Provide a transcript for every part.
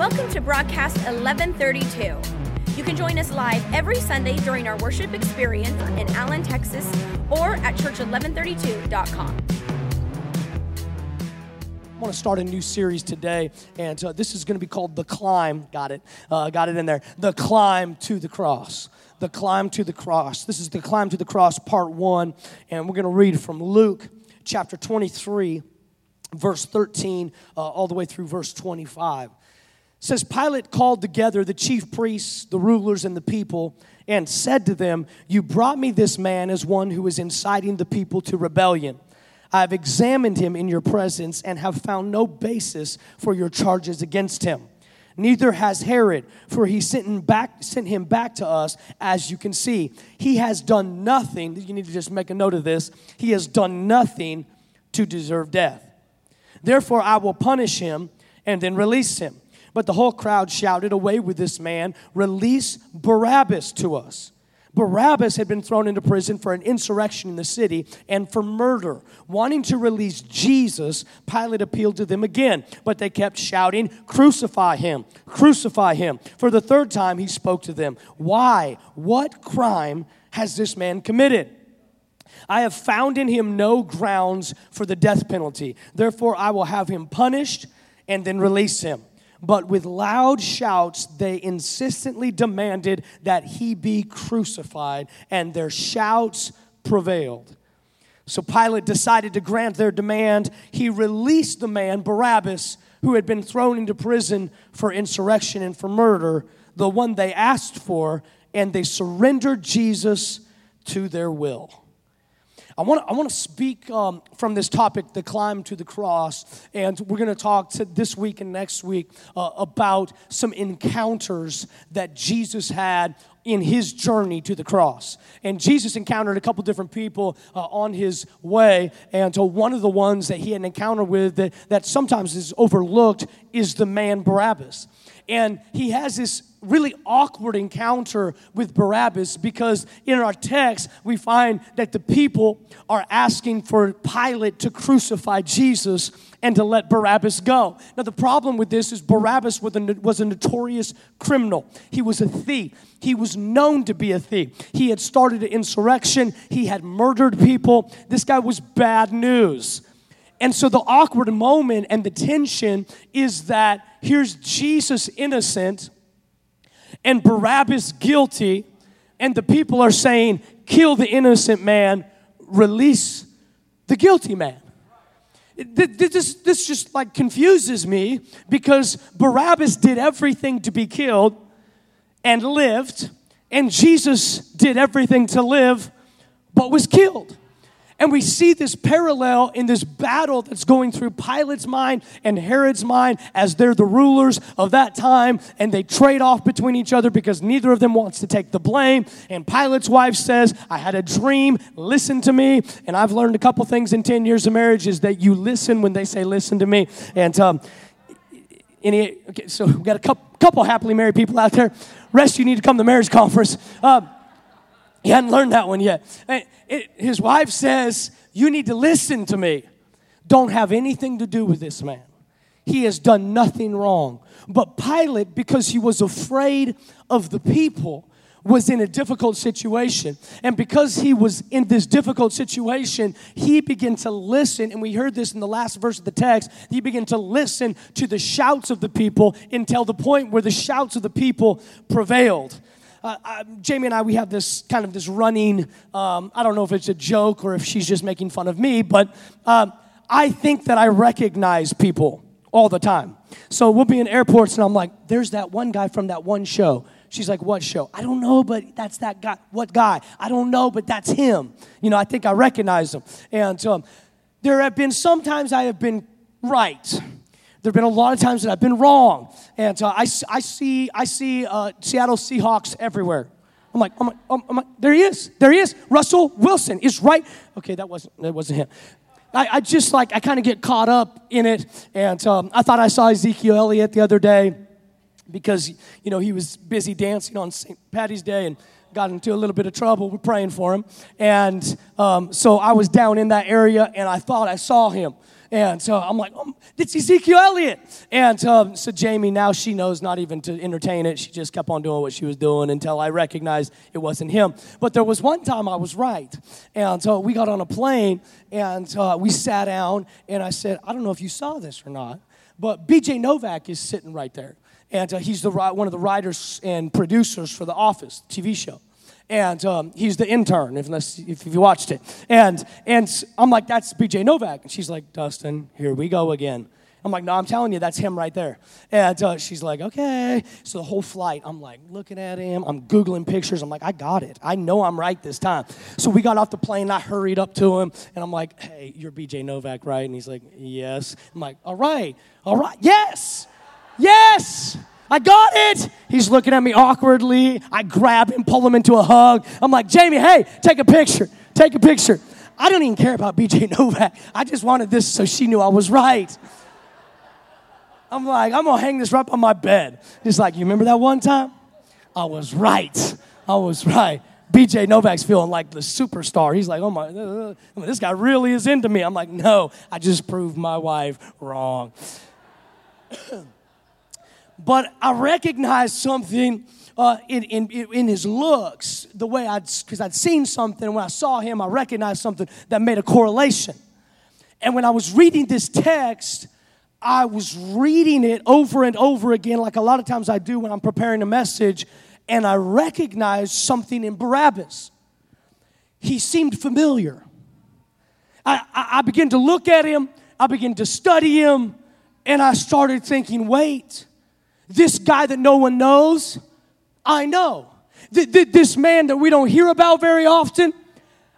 Welcome to broadcast 1132. You can join us live every Sunday during our worship experience in Allen, Texas, or at church1132.com. I want to start a new series today, and uh, this is going to be called The Climb. Got it. Uh, got it in there. The Climb to the Cross. The Climb to the Cross. This is The Climb to the Cross, part one, and we're going to read from Luke chapter 23, verse 13, uh, all the way through verse 25. Says, Pilate called together the chief priests, the rulers, and the people, and said to them, You brought me this man as one who is inciting the people to rebellion. I have examined him in your presence and have found no basis for your charges against him. Neither has Herod, for he sent him back, sent him back to us, as you can see. He has done nothing. You need to just make a note of this. He has done nothing to deserve death. Therefore, I will punish him and then release him. But the whole crowd shouted, Away with this man, release Barabbas to us. Barabbas had been thrown into prison for an insurrection in the city and for murder. Wanting to release Jesus, Pilate appealed to them again, but they kept shouting, Crucify him, crucify him. For the third time, he spoke to them, Why? What crime has this man committed? I have found in him no grounds for the death penalty. Therefore, I will have him punished and then release him. But with loud shouts, they insistently demanded that he be crucified, and their shouts prevailed. So Pilate decided to grant their demand. He released the man, Barabbas, who had been thrown into prison for insurrection and for murder, the one they asked for, and they surrendered Jesus to their will. I want to I want to speak um, from this topic, the climb to the cross, and we're going to talk this week and next week uh, about some encounters that Jesus had in his journey to the cross. And Jesus encountered a couple different people uh, on his way, and so one of the ones that he had an encounter with that, that sometimes is overlooked is the man Barabbas. And he has this really awkward encounter with Barabbas because in our text we find that the people are asking for Pilate to crucify Jesus and to let Barabbas go. Now, the problem with this is Barabbas was a, was a notorious criminal. He was a thief. He was known to be a thief. He had started an insurrection, he had murdered people. This guy was bad news. And so the awkward moment and the tension is that here's Jesus innocent and Barabbas guilty, and the people are saying, kill the innocent man, release the guilty man. This, this just like confuses me because Barabbas did everything to be killed and lived, and Jesus did everything to live but was killed. And we see this parallel in this battle that's going through Pilate's mind and Herod's mind as they're the rulers of that time, and they trade off between each other because neither of them wants to take the blame. And Pilate's wife says, I had a dream, listen to me. And I've learned a couple things in 10 years of marriage is that you listen when they say, listen to me. And, um, any, okay, so we've got a couple, couple happily married people out there. Rest, you need to come to the marriage conference. Uh, he hadn't learned that one yet. It, his wife says, You need to listen to me. Don't have anything to do with this man. He has done nothing wrong. But Pilate, because he was afraid of the people, was in a difficult situation. And because he was in this difficult situation, he began to listen. And we heard this in the last verse of the text. He began to listen to the shouts of the people until the point where the shouts of the people prevailed uh, I, Jamie and I, we have this kind of this running, um, I don't know if it's a joke or if she's just making fun of me, but um, I think that I recognize people all the time. So we'll be in airports and I'm like, there's that one guy from that one show. She's like, what show? I don't know, but that's that guy. What guy? I don't know, but that's him. You know, I think I recognize him. And um, there have been sometimes I have been right there have been a lot of times that I've been wrong. And uh, I, I see, I see uh, Seattle Seahawks everywhere. I'm like, I'm like, I'm like, there he is. There he is. Russell Wilson is right. Okay, that wasn't, that wasn't him. I, I just like, I kind of get caught up in it. And um, I thought I saw Ezekiel Elliott the other day because, you know, he was busy dancing on St. Patty's Day and got into a little bit of trouble. We're praying for him. And um, so I was down in that area and I thought I saw him. And so I'm like, oh, it's Ezekiel Elliott. And um, so Jamie, now she knows not even to entertain it. She just kept on doing what she was doing until I recognized it wasn't him. But there was one time I was right. And so we got on a plane and uh, we sat down and I said, I don't know if you saw this or not, but BJ Novak is sitting right there. And uh, he's the, one of the writers and producers for The Office TV show and um, he's the intern if, if you watched it. And and i'm like that's bj novak. And she's like dustin here we go again. I'm like no i'm telling you that's him right there. And uh, she's like okay. So the whole flight i'm like looking at him i'm googling pictures. I'm like i got it. I know i'm right this time. So we got off the plane i hurried up to him and i'm like hey you're bj novak right? And he's like yes. I'm like all right. All right. Yes. Yes I got it. He's looking at me awkwardly. I grab him, pull him into a hug. I'm like, Jamie, hey, take a picture. Take a picture. I don't even care about BJ Novak. I just wanted this so she knew I was right. I'm like, I'm gonna hang this up on my bed. He's like, you remember that one time? I was right. I was right. BJ Novak's feeling like the superstar. He's like, oh my, uh, uh, this guy really is into me. I'm like, no, I just proved my wife wrong. But I recognized something uh, in, in, in his looks, the way I'd, because I'd seen something. When I saw him, I recognized something that made a correlation. And when I was reading this text, I was reading it over and over again, like a lot of times I do when I'm preparing a message, and I recognized something in Barabbas. He seemed familiar. I, I, I began to look at him, I began to study him, and I started thinking, wait, this guy that no one knows, I know. This man that we don't hear about very often,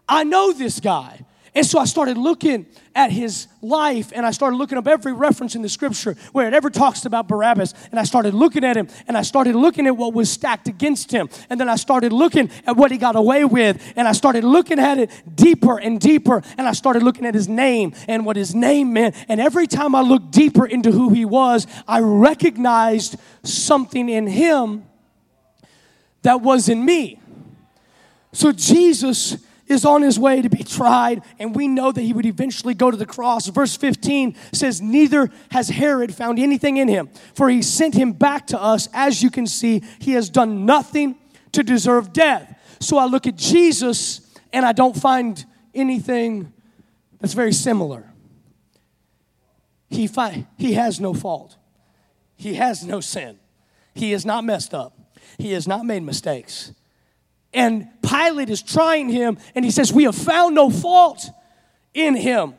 I know this guy. And so I started looking at his life and I started looking up every reference in the scripture where it ever talks about Barabbas. And I started looking at him and I started looking at what was stacked against him. And then I started looking at what he got away with. And I started looking at it deeper and deeper. And I started looking at his name and what his name meant. And every time I looked deeper into who he was, I recognized something in him that was in me. So Jesus is on his way to be tried, and we know that he would eventually go to the cross. Verse 15 says, Neither has Herod found anything in him, for he sent him back to us. As you can see, he has done nothing to deserve death. So I look at Jesus and I don't find anything that's very similar. He, fi- he has no fault, he has no sin, he is not messed up, he has not made mistakes. And Pilate is trying him, and he says, We have found no fault in him.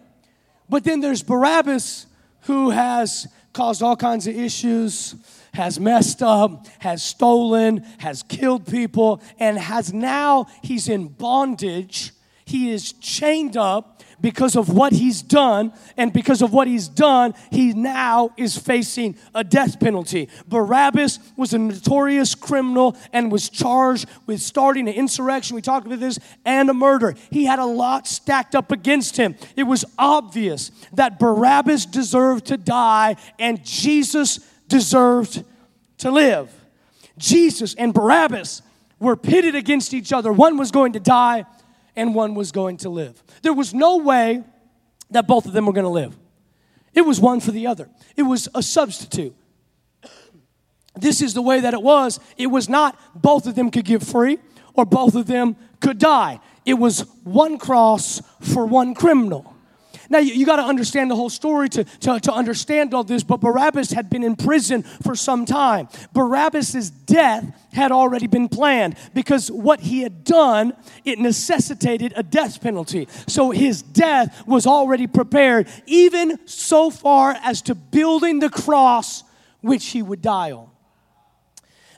But then there's Barabbas, who has caused all kinds of issues, has messed up, has stolen, has killed people, and has now, he's in bondage. He is chained up because of what he's done, and because of what he's done, he now is facing a death penalty. Barabbas was a notorious criminal and was charged with starting an insurrection. We talked about this and a murder. He had a lot stacked up against him. It was obvious that Barabbas deserved to die and Jesus deserved to live. Jesus and Barabbas were pitted against each other. One was going to die and one was going to live. There was no way that both of them were going to live. It was one for the other, it was a substitute. This is the way that it was. It was not both of them could get free or both of them could die. It was one cross for one criminal. Now, you, you got to understand the whole story to, to, to understand all this, but Barabbas had been in prison for some time. Barabbas' death had already been planned because what he had done, it necessitated a death penalty. So his death was already prepared, even so far as to building the cross which he would die on.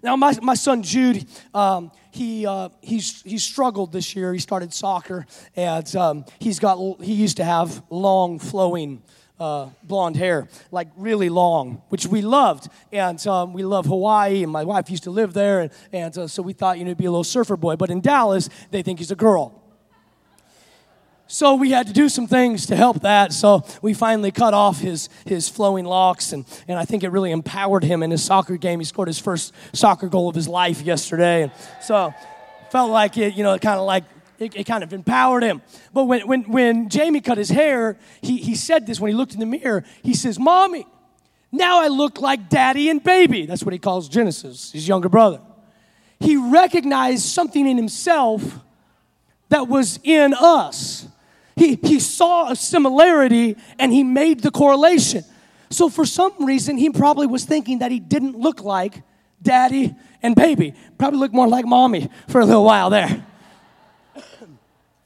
Now, my, my son Jude, um, he, uh, he's, he struggled this year. He started soccer, and um, he's got, he used to have long, flowing uh, blonde hair, like really long, which we loved. And um, we love Hawaii, and my wife used to live there, and, and uh, so we thought, you know, he'd be a little surfer boy. But in Dallas, they think he's a girl. So we had to do some things to help that. So we finally cut off his, his flowing locks, and, and I think it really empowered him in his soccer game. He scored his first soccer goal of his life yesterday. And so felt like it, you know, it kind of like it, it kind of empowered him. But when, when, when Jamie cut his hair, he, he said this when he looked in the mirror. He says, Mommy, now I look like daddy and baby. That's what he calls Genesis, his younger brother. He recognized something in himself that was in us. He, he saw a similarity and he made the correlation. So, for some reason, he probably was thinking that he didn't look like daddy and baby. Probably looked more like mommy for a little while there.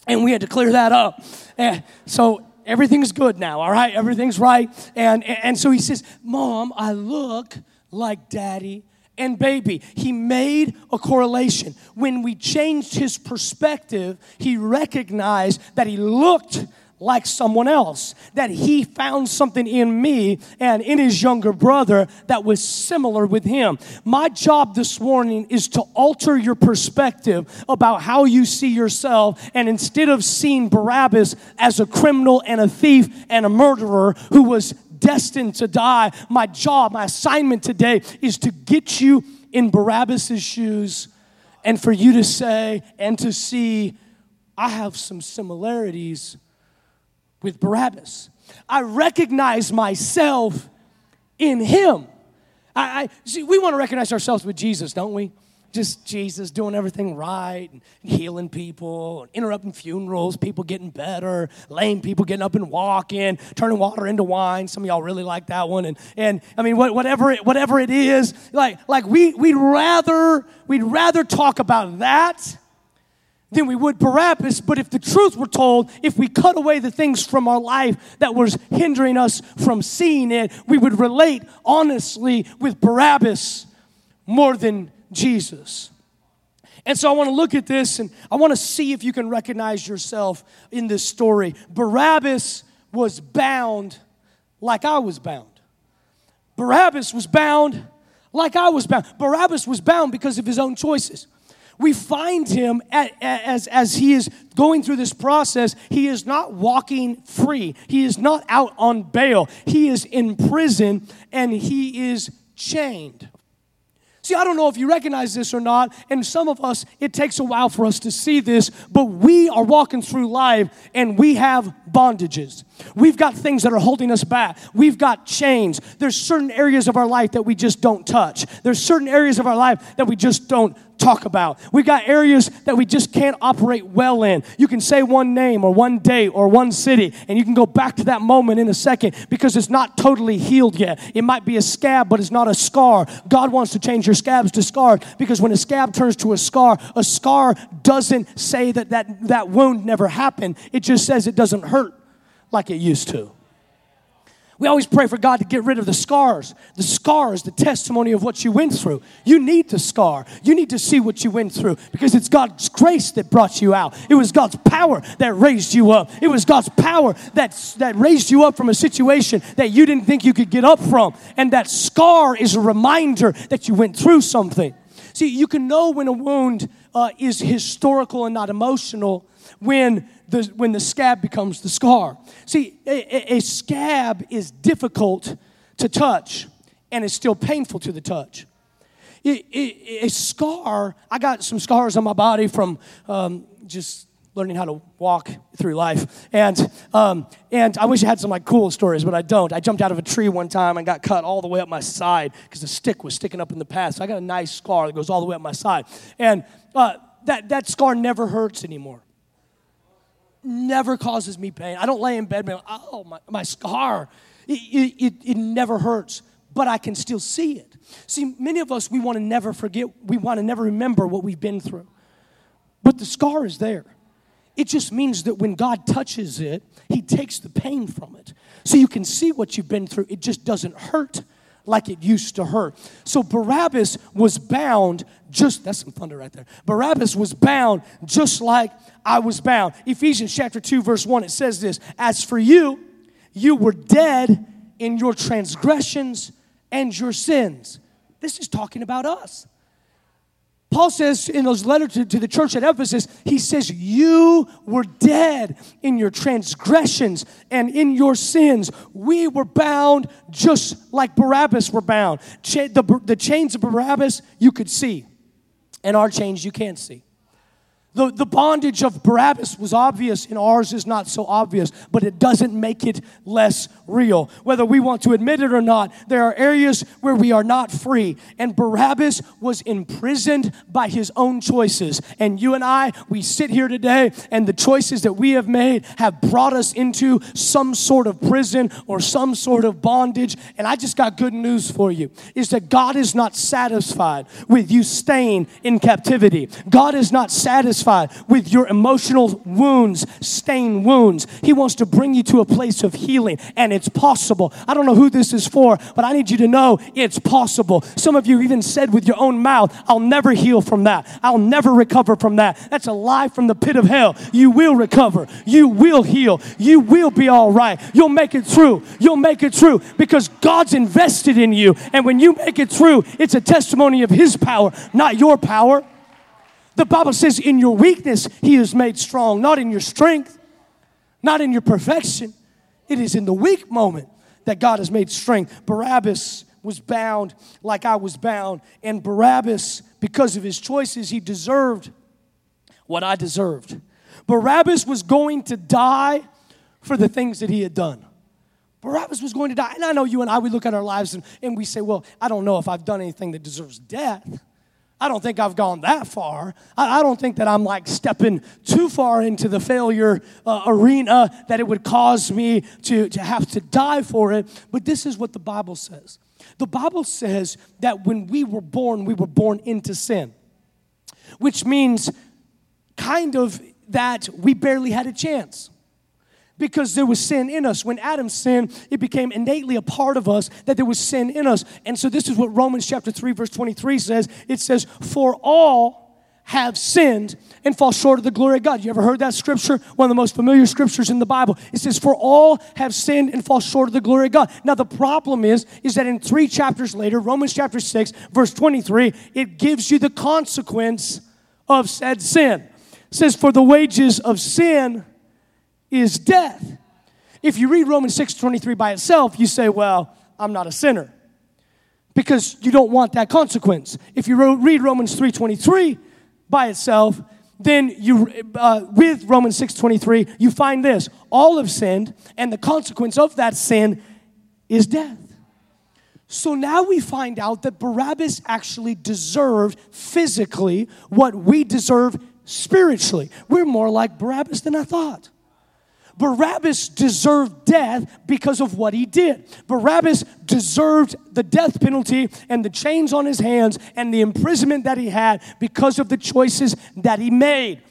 and we had to clear that up. And so, everything's good now, all right? Everything's right. And, and so he says, Mom, I look like daddy and baby. He made a correlation. When we changed his perspective, he recognized that he looked like someone else, that he found something in me and in his younger brother that was similar with him. My job this morning is to alter your perspective about how you see yourself, and instead of seeing Barabbas as a criminal and a thief and a murderer who was destined to die. My job, my assignment today is to get you in Barabbas' shoes and for you to say and to see, I have some similarities with Barabbas. I recognize myself in him. I, I see, we want to recognize ourselves with Jesus, don't we? Just Jesus doing everything right and healing people, and interrupting funerals, people getting better, lame people getting up and walking, turning water into wine. Some of y'all really like that one. And, and I mean, whatever it, whatever it is, like, like we, we'd, rather, we'd rather talk about that than we would Barabbas. But if the truth were told, if we cut away the things from our life that was hindering us from seeing it, we would relate honestly with Barabbas more than Jesus. And so I want to look at this and I want to see if you can recognize yourself in this story. Barabbas was bound like I was bound. Barabbas was bound like I was bound. Barabbas was bound because of his own choices. We find him at, as, as he is going through this process, he is not walking free. He is not out on bail. He is in prison and he is chained. See, I don't know if you recognize this or not, and some of us, it takes a while for us to see this, but we are walking through life and we have bondages. We've got things that are holding us back. We've got chains. There's certain areas of our life that we just don't touch. There's certain areas of our life that we just don't talk about. We've got areas that we just can't operate well in. You can say one name or one date or one city, and you can go back to that moment in a second because it's not totally healed yet. It might be a scab, but it's not a scar. God wants to change your scabs to scars because when a scab turns to a scar, a scar doesn't say that that, that wound never happened, it just says it doesn't hurt like it used to. We always pray for God to get rid of the scars. The scar is the testimony of what you went through. You need the scar. You need to see what you went through because it's God's grace that brought you out. It was God's power that raised you up. It was God's power that, that raised you up from a situation that you didn't think you could get up from. And that scar is a reminder that you went through something. See, you can know when a wound uh, is historical and not emotional when the, when the scab becomes the scar. See, a, a scab is difficult to touch and it's still painful to the touch. a scar, I got some scars on my body from um, just learning how to walk through life. And, um, and I wish I had some like cool stories, but I don't. I jumped out of a tree one time and got cut all the way up my side because the stick was sticking up in the path. So I got a nice scar that goes all the way up my side. And uh, that, that scar never hurts anymore never causes me pain. I don't lay in bed and oh, my, my scar. It, it, it never hurts, but I can still see it. See, many of us, we want to never forget, we want to never remember what we've been through. But the scar is there. It just means that when God touches it, He takes the pain from it. So you can see what you've been through. It just doesn't hurt like it used to hurt. So Barabbas was bound just, that's some thunder right there. Barabbas was bound just like I was bound. Ephesians chapter 2, verse 1, it says this As for you, you were dead in your transgressions and your sins. This is talking about us. Paul says in those letters to, to, the church at Ephesus, he says, You were dead in your transgressions and in your sins. We were bound just like Barabbas were bound. Cha- the, the chains of Barabbas you could see, and our chains you can't see. The, the bondage of Barabbas was obvious and ours is not so obvious, but it doesn't make it less real. Whether we want to admit it or not, there are areas where we are not free. And Barabbas was imprisoned by his own choices. And you and I, we sit here today, and the choices that we have made have brought us into some sort of prison or some sort of bondage. And I just got good news for you is that God is not satisfied with you staying in captivity. God is not satisfied with your emotional wounds, stained wounds. He wants to bring you to a place of healing, and it's possible. I don't know who this is for, but I need you to know it's possible. Some of you even said with your own mouth, I'll never heal from that. I'll never recover from that. That's a lie from the pit of hell. You will recover. You will heal. You will be all right. You'll make it through. You'll make it through because God's invested in you. And when you make it through, it's a testimony of His power, not your power. The Bible says, in your weakness, He is made strong, not in your strength, not in your perfection. It is in the weak moment that God has made strength. Barabbas was bound like I was bound, and Barabbas, because of his choices, he deserved what I deserved. Barabbas was going to die for the things that he had done. Barabbas was going to die. And I know you and I, we look at our lives and, and we say, well, I don't know if I've done anything that deserves death. I don't think I've gone that far. I, I don't think that I'm like stepping too far into the failure uh, arena that it would cause me to, to have to die for it. But this is what the Bible says the Bible says that when we were born, we were born into sin, which means kind of that we barely had a chance because there was sin in us. When Adam sinned, it became innately a part of us that there was sin in us. And so this is what Romans chapter 3 verse 23 says. It says, "For all have sinned and fall short of the glory of God." You ever heard that scripture? One of the most familiar scriptures in the Bible. It says, "For all have sinned and fall short of the glory of God." Now the problem is is that in 3 chapters later, Romans chapter 6 verse 23, it gives you the consequence of said sin. It says, "For the wages of sin is death. If you read Romans 6:23 by itself, you say, "Well, I'm not a sinner." Because you don't want that consequence. If you read Romans 3:23 by itself, then you uh, with Romans 6:23, you find this: all have sinned, and the consequence of that sin is death. So now we find out that Barabbas actually deserved physically what we deserve spiritually. We're more like Barabbas than I thought. Barabbas deserved death because of what he did. Barabbas deserved the death penalty and the chains on his hands and the imprisonment that he had because of the choices that he made.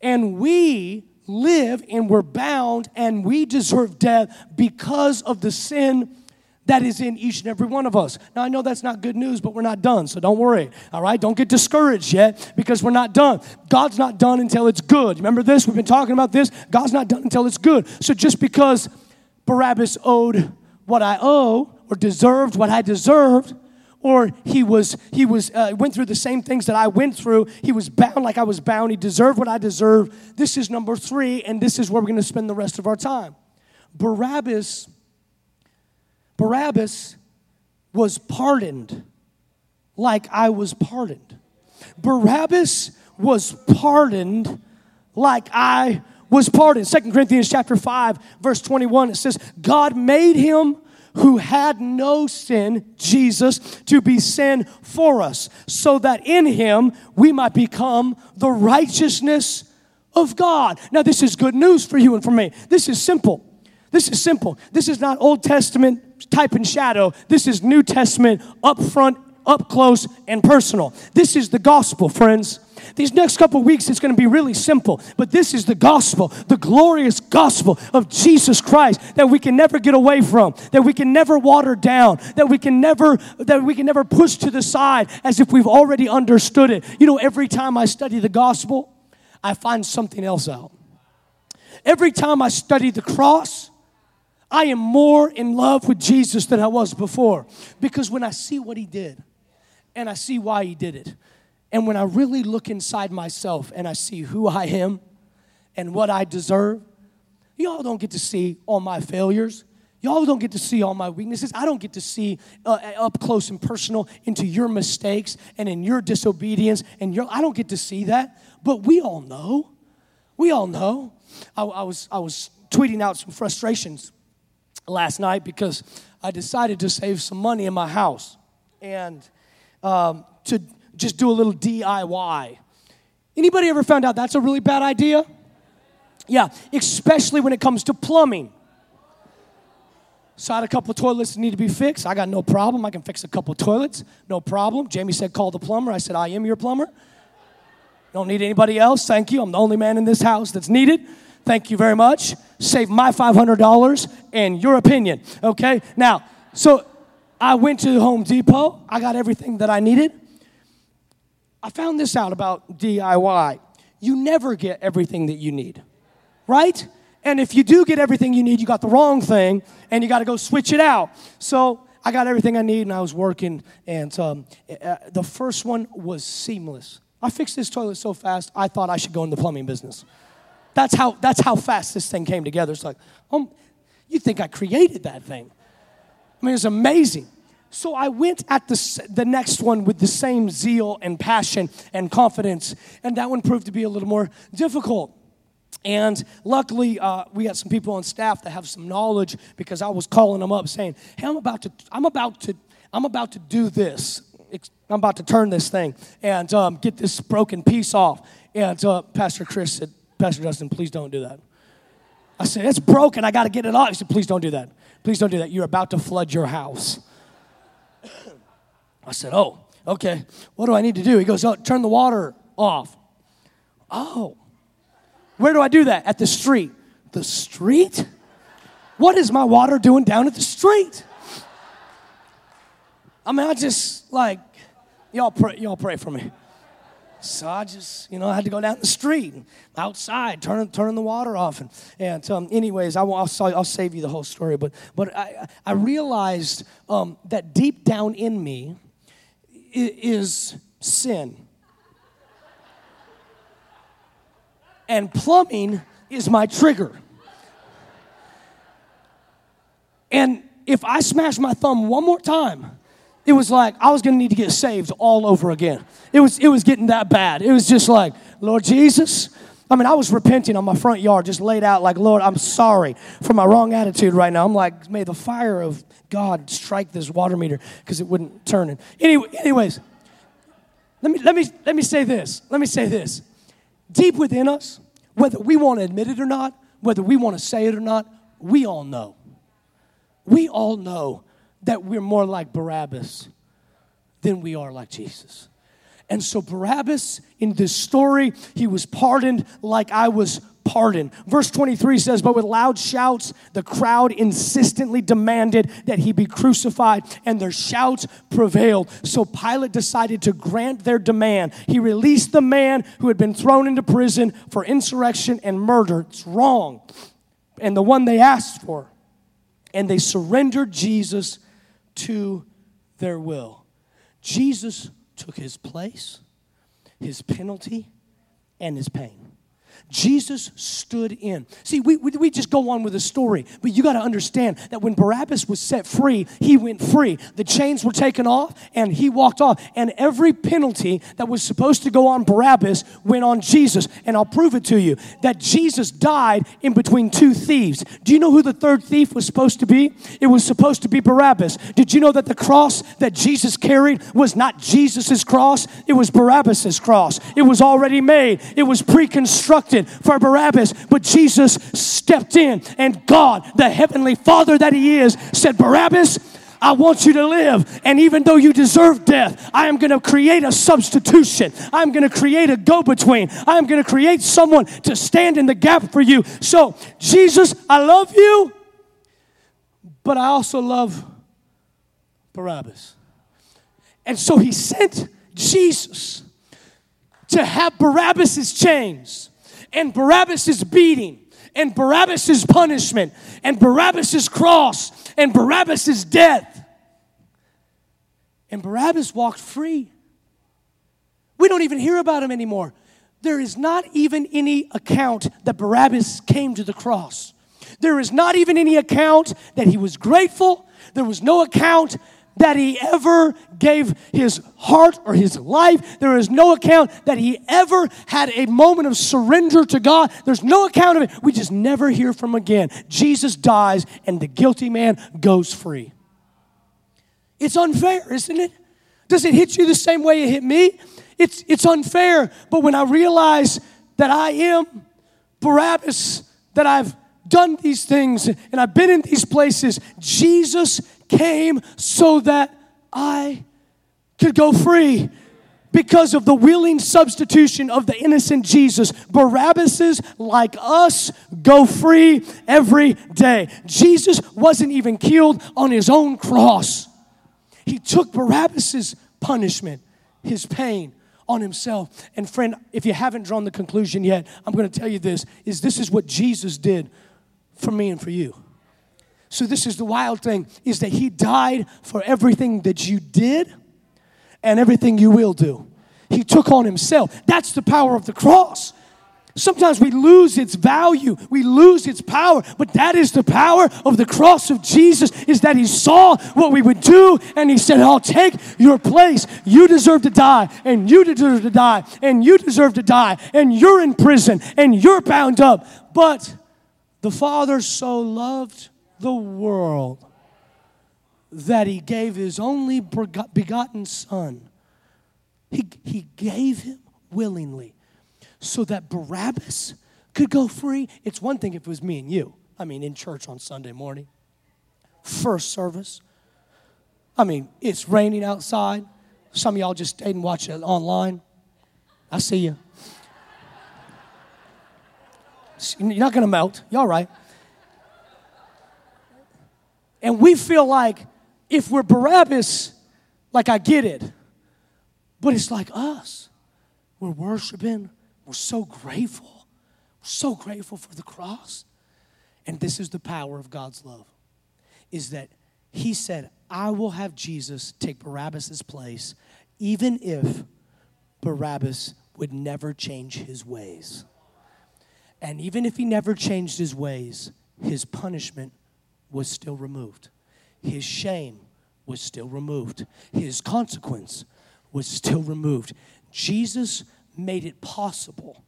And we live and we're bound and we deserve death because of the sin that is in each and every one of us. Now, I know that's not good news, but we're not done, so don't worry, all right? Don't get discouraged yet because we're not done. God's not done until it's good. Remember this? We've been talking about this. God's not done until it's good. So just because Barabbas owed what I owe or deserved what I deserved, or he was he was uh, went through the same things that I went through. He was bound like I was bound. He deserved what I deserved. This is number three, and this is where we're going to spend the rest of our time. Barabbas Barabbas was pardoned like I was pardoned. Barabbas was pardoned like I was pardoned. Second Corinthians chapter 5 verse 21 it says God made him who had no sin, Jesus, to be sin for us, so that in him we might become the righteousness of God. Now this is good news for you and for me. This is simple. This is simple. This is not Old Testament type and shadow. This is New Testament up front, up close, and personal. This is the gospel, friends. These next couple weeks, it's going to be really simple, but this is the gospel, the glorious gospel of Jesus Christ that we can never get away from, that we can never water down, that we can never that we can never push to the side as if we've already understood it. You know, every time I study the gospel, I find something else out. Every time I study the cross, I am more in love with Jesus than I was before because when I see what he did and I see why he did it, and when I really look inside myself and I see who I am and what I deserve, y'all don't get to see all my failures. Y'all don't get to see all my weaknesses. I don't get to see uh, up close and personal into your mistakes and in your disobedience. And your, I don't get to see that. But we all know. We all know. I, I, was, I was tweeting out some frustrations last night because I decided to save some money in my house and um, to just do a little DIY. Anybody ever found out that's a really bad idea? Yeah, especially when it comes to plumbing. So I had a couple toilets that need to be fixed. I got no problem. I can fix a couple toilets. No problem. Jamie said, call the plumber. I said, I am your plumber. Don't need anybody else. Thank you. I'm the only man in this house that's needed. Thank you very much. Save my $500 and your opinion. Okay? Now, so I went to Home Depot. I got everything that I needed. I found this out about DIY. You never get everything that you need, right? And if you do get everything you need, you got the wrong thing and you got to go switch it out. So I got everything I need and I was working. And um, uh, the first one was seamless. I fixed this toilet so fast, I thought I should go in the plumbing business. That's how, that's how fast this thing came together. It's like, um, you think I created that thing? I mean, it's amazing. So I went at the, the next one with the same zeal and passion and confidence, and that one proved to be a little more difficult. And luckily, uh, we got some people on staff that have some knowledge because I was calling them up saying, "Hey, I'm about to, I'm about to, I'm about to do this. I'm about to turn this thing and um, get this broken piece off." And uh, Pastor Chris said, "Pastor Justin, please don't do that." I said, "It's broken. I got to get it off." He said, "Please don't do that. Please don't do that. You're about to flood your house." I said, "Oh, okay. What do I need to do?" He goes, "Oh, turn the water off." Oh. Where do I do that? At the street. The street? What is my water doing down at the street? I mean, I just like, y'all pray, y'all pray for me. So I just, you know, I had to go down the street, outside, turn turn the water off, and, and um, anyways, I will, I'll, I'll save you the whole story. But but I I realized um, that deep down in me is sin. and plumbing is my trigger. And if I smash my thumb one more time, it was like I was gonna need to get saved all over again. It was, it was getting that bad. It was just like, Lord Jesus. I mean, I was repenting on my front yard, just laid out like, Lord, I'm sorry for my wrong attitude right now. I'm like, may the fire of God strike this water meter because it wouldn't turn. In. Anyway, anyways, let me, let, me, let me say this. Let me say this deep within us, whether we want to admit it or not, whether we want to say it or not, we all know. We all know that we're more like Barabbas than we are like Jesus. And so, Barabbas, in this story, he was pardoned like I was pardoned. Verse 23 says, But with loud shouts, the crowd insistently demanded that he be crucified, and their shouts prevailed. So Pilate decided to grant their demand. He released the man who had been thrown into prison for insurrection and murder. It's wrong. And the one they asked for. And they surrendered Jesus to their will. Jesus took his place, his penalty, and his pain. Jesus stood in. See, we, we, we, just go on with the story, but you got to understand that when Barabbas was set free, he went free. The chains were taken off and he walked off. And every penalty that was supposed to go on Barabbas went on Jesus. And I'll prove it to you that Jesus died in between two thieves. Do you know who the third thief was supposed to be? It was supposed to be Barabbas. Did you know that the cross that Jesus carried was not Jesus's cross? It was Barabbas's cross. It was already made, it was pre constructed for Barabbas, but Jesus stepped in, and God, the heavenly Father that He is, said, Barabbas, I want you to live. And even though you deserve death, I am going to create a substitution. I'm going to create a go between. I'm going to create someone to stand in the gap for you. So, Jesus, I love you, but I also love Barabbas. And so he sent Jesus to have Barabbas' chains and Barabbas' beating and Barabbas' punishment and Barabbas' cross and Barabbas' death. And Barabbas walked free. We don't even hear about him anymore. There is not even any account that Barabbas came to the cross. There is not even any account that he was grateful. There was no account that he ever gave his heart or his life. There is no account that he ever had a moment of surrender to God. There's no account of it. We just never hear from again. Jesus dies and the guilty man goes free. It's unfair, isn't it? Does it hit you the same way it hit me? It's, it's unfair. But when I realize that I am Barabbas, that I've done these things and I've been in these places, Jesus came so that I could go free because of the willing substitution of the innocent Jesus. Barabbas's like us go free every day. Jesus wasn't even killed on his own cross. He took Barabbas's punishment, his pain on himself. And friend, if you haven't drawn the conclusion yet, I'm going to tell you this is this is what Jesus did for me and for you. So this is the wild thing is that he died for everything that you did and everything you will do. He took on himself. That's the power of the cross. Sometimes we lose its value, we lose its power, but that is the power of the cross of Jesus is that he saw what we would do and he said, "I'll take your place. You deserve to die and you deserve to die and you deserve to die and you're in prison and you're bound up." But the Father so loved the world that he gave his only begotten Son. He, he gave him willingly so that Barabbas could go free. It's one thing if it was me and you. I mean, in church on Sunday morning, first service. I mean, it's raining outside. Some of y'all just stayed and watched it online. I see you. You're not going to melt. You're all right. And we feel like if we're Barabbas, like I get it. But it's like us. We're worshiping. We're so grateful. We're so grateful for the cross. And this is the power of God's love. Is that he said, I will have Jesus take Barabbas' place, even if Barabbas would never change his ways. And even if he never changed his ways, his punishment was still removed. His shame was still removed. His consequence was still removed. Jesus made it possible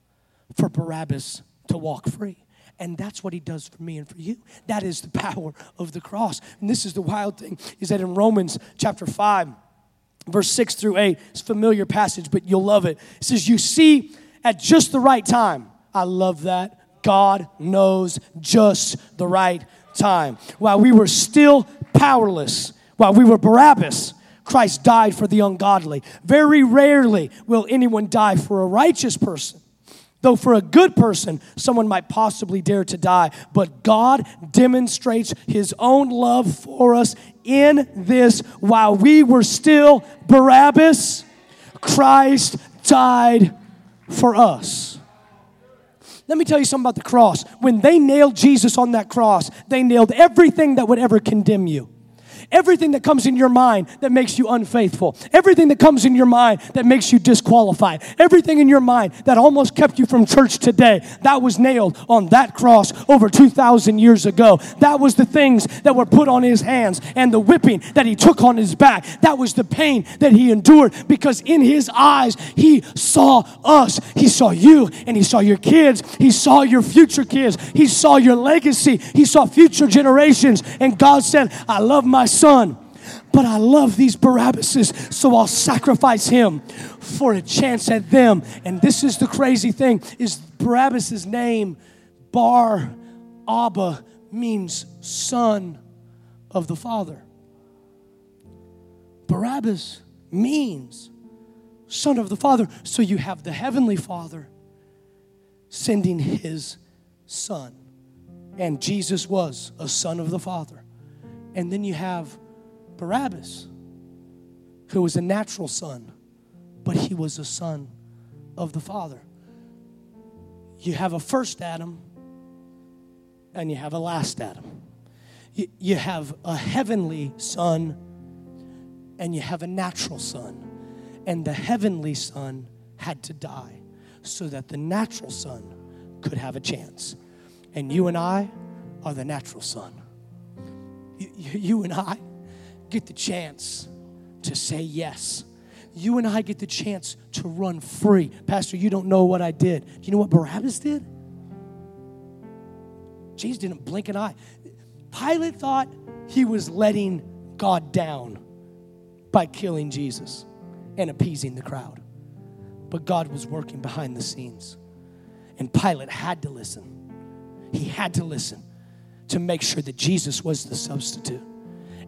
for Barabbas to walk free. And that's what he does for me and for you. That is the power of the cross. And this is the wild thing is that in Romans chapter 5, verse 6 through 8, it's a familiar passage, but you'll love it. It says, You see, at just the right time, I love that. God knows just the right time. While we were still powerless, while we were Barabbas, Christ died for the ungodly. Very rarely will anyone die for a righteous person. Though for a good person, someone might possibly dare to die. But God demonstrates his own love for us in this while we were still Barabbas, Christ died for us. Let me tell you something about the cross. When they nailed Jesus on that cross, they nailed everything that would ever condemn you. Everything that comes in your mind that makes you unfaithful. Everything that comes in your mind that makes you disqualified. Everything in your mind that almost kept you from church today. That was nailed on that cross over 2,000 years ago. That was the things that were put on his hands and the whipping that he took on his back. That was the pain that he endured because in his eyes, he saw us. He saw you and he saw your kids. He saw your future kids. He saw your legacy. He saw future generations. And God said, I love my son son. But I love these Barabbases, so I'll sacrifice him for a chance at them. And this is the crazy thing is Barabbas's name, Bar Abba, means son of the Father. Barabbas means son of the Father. So you have the Heavenly Father sending his son. And Jesus was a son of the Father. And then you have Barabbas, who was a natural son, but he was a son of the Father. You have a first Adam and you have a last Adam. You, you have a heavenly son and you have a natural son. And the heavenly son had to die so that the natural son could have a chance. And you and I are the natural son. You, you, and I get the chance to say yes. You and I get the chance to run free. Pastor, you don't know what I did. Do you know what Barabbas did? Jesus didn't blink an eye. Pilate thought he was letting God down by killing Jesus and appeasing the crowd. But God was working behind the scenes. And Pilate had to listen. He had to listen to make sure that Jesus was the substitute.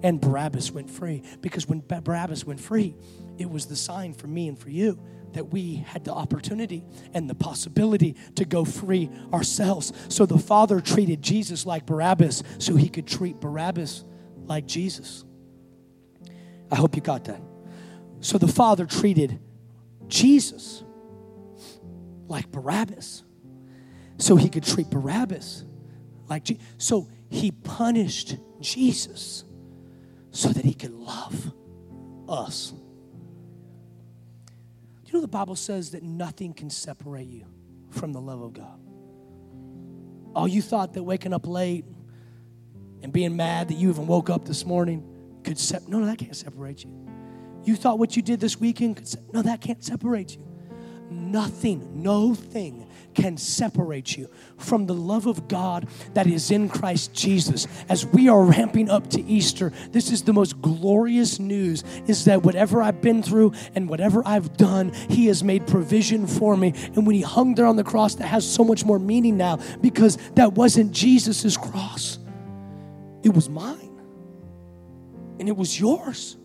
And Barabbas went free because when Barabbas went free, it was the sign for me and for you that we had the opportunity and the possibility to go free ourselves. So the Father treated Jesus like Barabbas so he could treat Barabbas like Jesus. I hope you got that. So the Father treated Jesus like Barabbas so he could treat Barabbas like Jesus. So he punished Jesus so that he could love us. Do you know the Bible says that nothing can separate you from the love of God? Oh, you thought that waking up late and being mad that you even woke up this morning could separate. No, no, that can't separate you. You thought what you did this weekend could se- no, that can't separate you. Nothing, no thing can separate you from the love of God that is in Christ Jesus. As we are ramping up to Easter, this is the most glorious news is that whatever I've been through and whatever I've done, he has made provision for me. And when he hung there on the cross, that has so much more meaning now because that wasn't Jesus's cross. It was mine. And it was yours.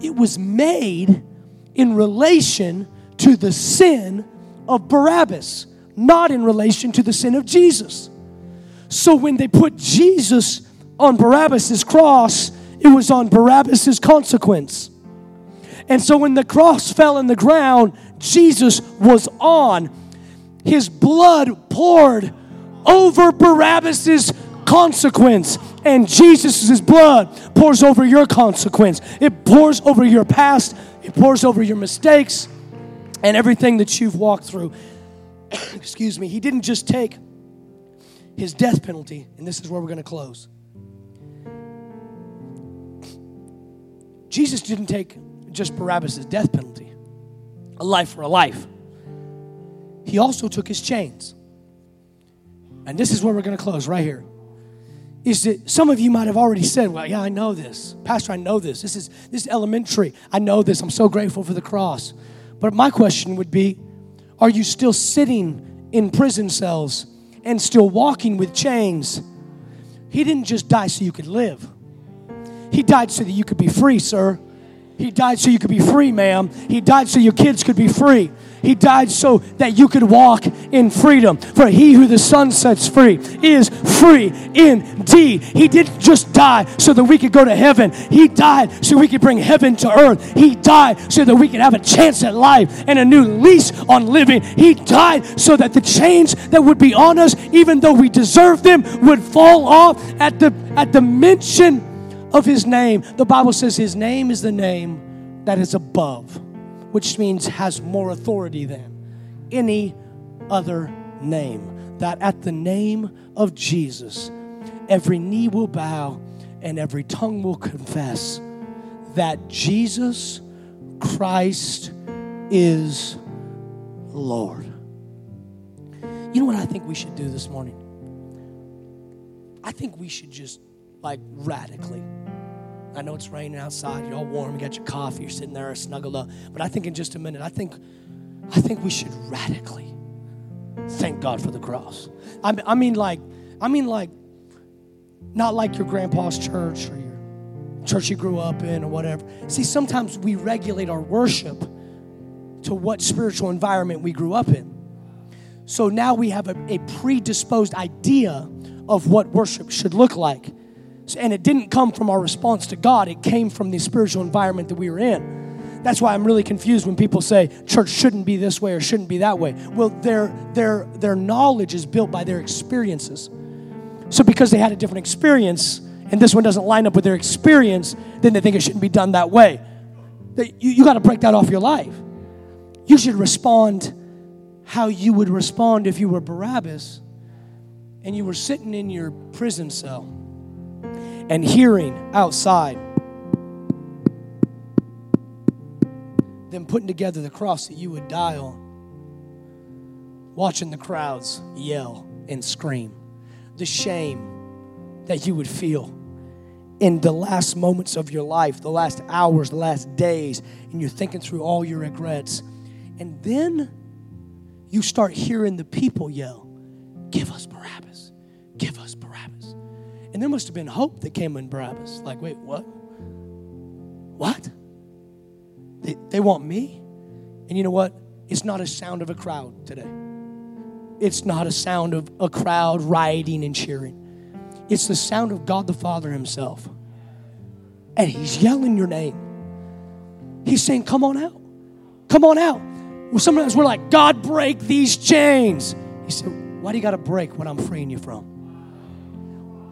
It was made in relation to the sin of Barabbas, not in relation to the sin of Jesus. So when they put Jesus on Barabbas' cross, it was on Barabbas' consequence. And so when the cross fell in the ground, Jesus was on. His blood poured over Barabbas' consequence. And Jesus' blood pours over your consequence. It pours over your past, it pours over your mistakes, and everything that you've walked through. Excuse me. He didn't just take his death penalty, and this is where we're going to close. Jesus didn't take just Barabbas' death penalty, a life for a life. He also took his chains. And this is where we're going to close right here. Is that some of you might have already said, Well, yeah, I know this. Pastor, I know this. This is this is elementary. I know this. I'm so grateful for the cross. But my question would be, are you still sitting in prison cells and still walking with chains? He didn't just die so you could live. He died so that you could be free, sir. He died so you could be free, ma'am. He died so your kids could be free. He died so that you could walk in freedom. For he who the Son sets free is free indeed. He didn't just die so that we could go to heaven, He died so we could bring heaven to earth. He died so that we could have a chance at life and a new lease on living. He died so that the chains that would be on us, even though we deserve them, would fall off at the, at the mention of His name. The Bible says His name is the name that is above which means has more authority than any other name. That at the name of Jesus, every knee will bow and every tongue will confess that Jesus Christ is Lord. You know what I think we should do this morning? I think we should just like radically I know it's raining outside. You're all warm. You got your coffee. You're sitting there snuggled up. But I think in just a minute, I think, I think we should radically thank God for the cross. I, I mean, like, I mean, like, not like your grandpa's church or your church you grew up in or whatever. See, sometimes we regulate our worship to what spiritual environment we grew up in. So now we have a, a predisposed idea of what worship should look like. And it didn't come from our response to God, it came from the spiritual environment that we were in. That's why I'm really confused when people say church shouldn't be this way or shouldn't be that way. Well, their, their, their knowledge is built by their experiences. So because they had a different experience and this one doesn't line up with their experience, then they think it shouldn't be done that way. You, you got to break that off your life. You should respond how you would respond if you were Barabbas and you were sitting in your prison cell and hearing outside them putting together the cross that you would die on, watching the crowds yell and scream, the shame that you would feel in the last moments of your life, the last hours, the last days, and you're thinking through all your regrets. And then you start hearing the people yell, Give us Barabbas, give us Barabbas. And there must have been hope that came in Barabbas. Like, wait, what? What? They, they want me? And you know what? It's not a sound of a crowd today. It's not a sound of a crowd rioting and cheering. It's the sound of God the Father Himself. And He's yelling your name. He's saying, Come on out. Come on out. Well, sometimes we're like, God, break these chains. He said, Why do you got to break what I'm freeing you from?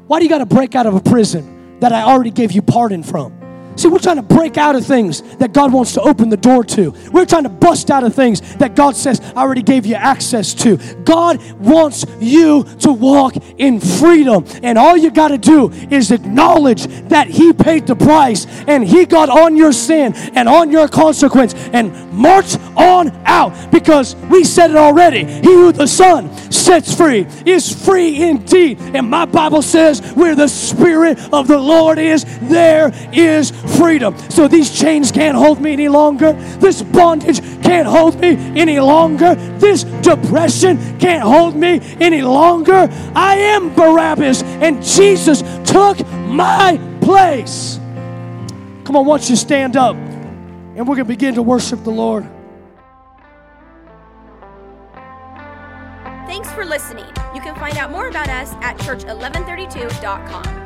Why do you got to break out of a prison that I already gave you pardon from? See, we're trying to break out of things that God wants to open the door to. We're trying to bust out of things that God says, I already gave you access to. God wants you to walk in freedom. And all you got to do is acknowledge that He paid the price and He got on your sin and on your consequence and march on out because we said it already. He who the Son sets free is free indeed. And my Bible says, where the Spirit of the Lord is, there is freedom. So these chains can't hold me any longer. This bondage can't hold me any longer. This depression can't hold me any longer. I am Barabbas, and Jesus took my place. Come on, once you stand up, and we're going to begin to worship the Lord. Thanks for listening. You can find out more about us at church1132.com.